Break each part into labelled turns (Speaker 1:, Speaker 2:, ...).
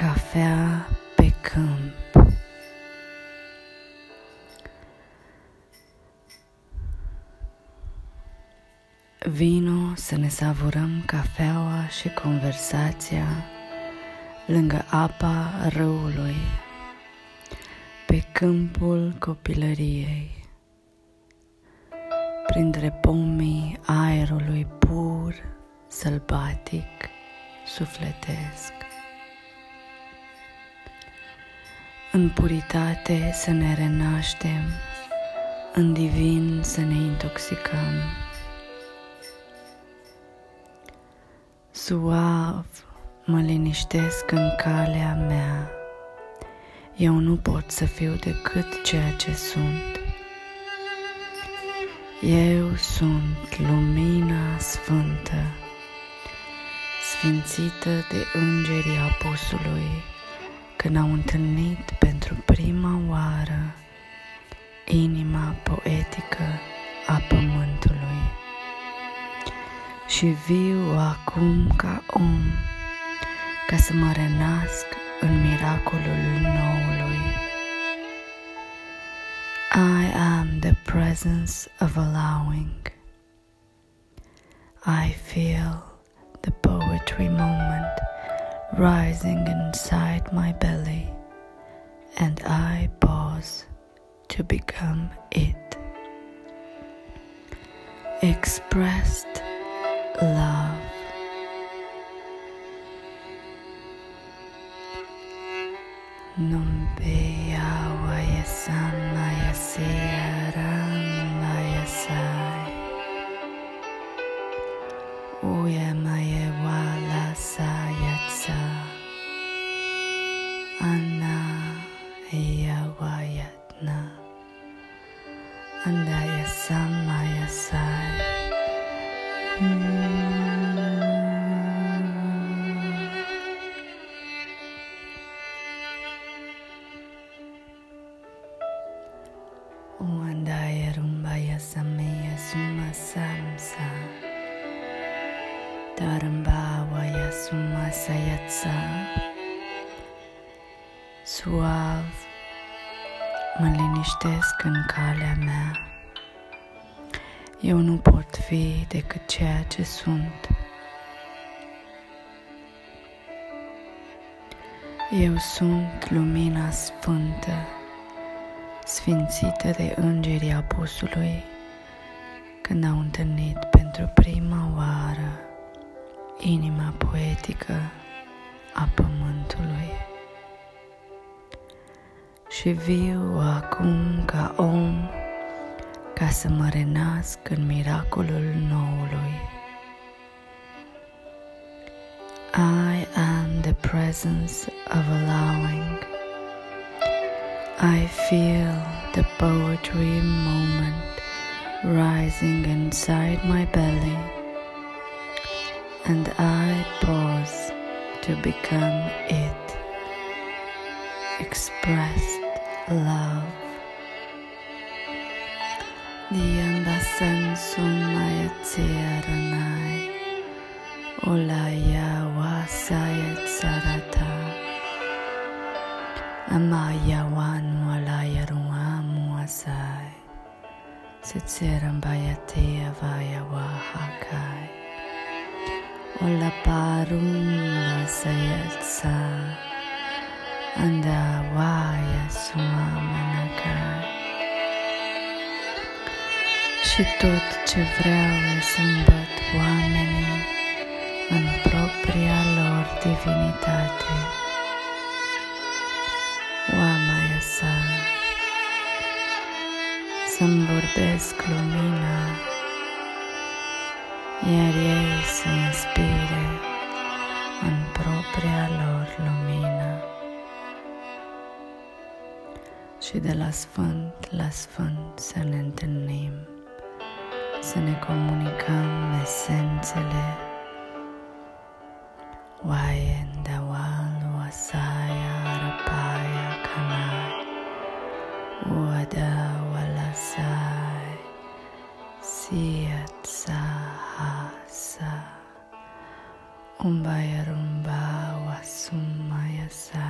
Speaker 1: Cafea pe câmp Vino să ne savurăm cafeaua și conversația lângă apa râului, pe câmpul copilăriei, printre pomii aerului pur, sălbatic, sufletesc. În puritate să ne renaștem, în divin să ne intoxicăm. Suav mă liniștesc în calea mea. Eu nu pot să fiu decât ceea ce sunt. Eu sunt lumina sfântă, sfințită de îngerii apusului, când au întâlnit pentru prima oară inima poetică a pământului. Și viu acum ca om, ca să mă renasc în miracolul noului. I am the presence of allowing. I feel the poetry moment rising inside my belly, and I pause to become it. Expressed love. Darambawaya suma sayatsa Suav mă liniștesc în calea mea. Eu nu pot fi decât ceea ce sunt. Eu sunt lumina sfântă sfințită de îngerii apusului când au întâlnit pentru prima oară inima poetică a pământului. Și viu acum ca om ca să mă renasc în miracolul noului. I am the presence of allowing. I feel the poetry moment rising inside my belly, and I pause to become it. Expressed love. Diambasan sumaya tsiaranai, olaya wasayat sarata. Amaya wan walaya ruamu asai. Sitsiram bayate avaya wahakai. Ola parum wasayatsa. Anda waya suamanakai. Și tot ce vreau e să îmbăt oamenii în propria lor divinitate. Oamea sa, să-mi vorbesc lumina, iar ei să inspire în propria lor lumină. Și de la sfânt la sfânt să ne întâlnim, să ne comunicăm esențele Waenda wal wasaya rapaya Om Bayarumba o Sai.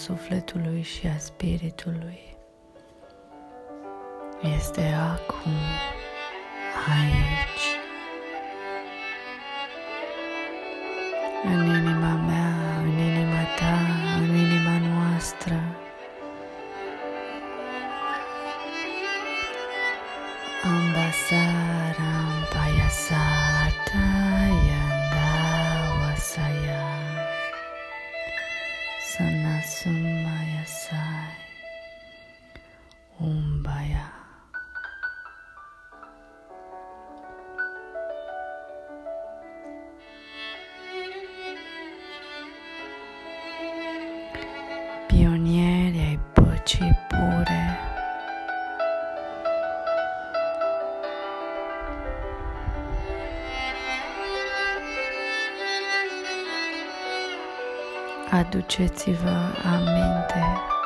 Speaker 1: sufletului și a spiritului. Este acum aici, în inima mea, în inima ta, în inima noastră. Ambasara, Umbaya. Pionieri ai poci pure. Adduceți-vă a mente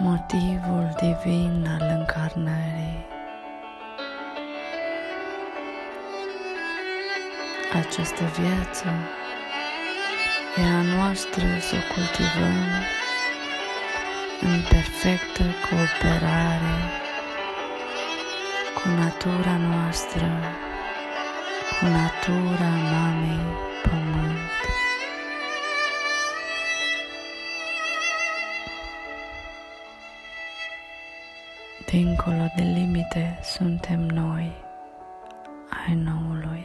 Speaker 1: motivul divin al încarnării. Această viață e a noastră să o cultivăm în perfectă cooperare cu natura noastră, cu natura mamei pământ. Dincolo de limite suntem noi, ai noului.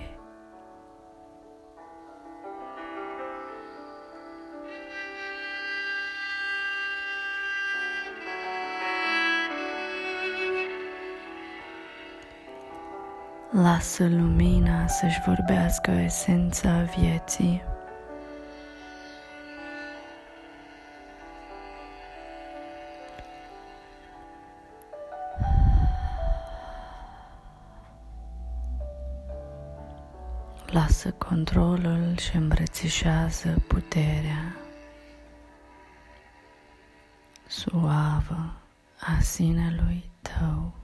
Speaker 1: Lasă lumina să-și vorbească esența vieții. Lasă controlul și îmbrățișează puterea suavă a sinelui tău.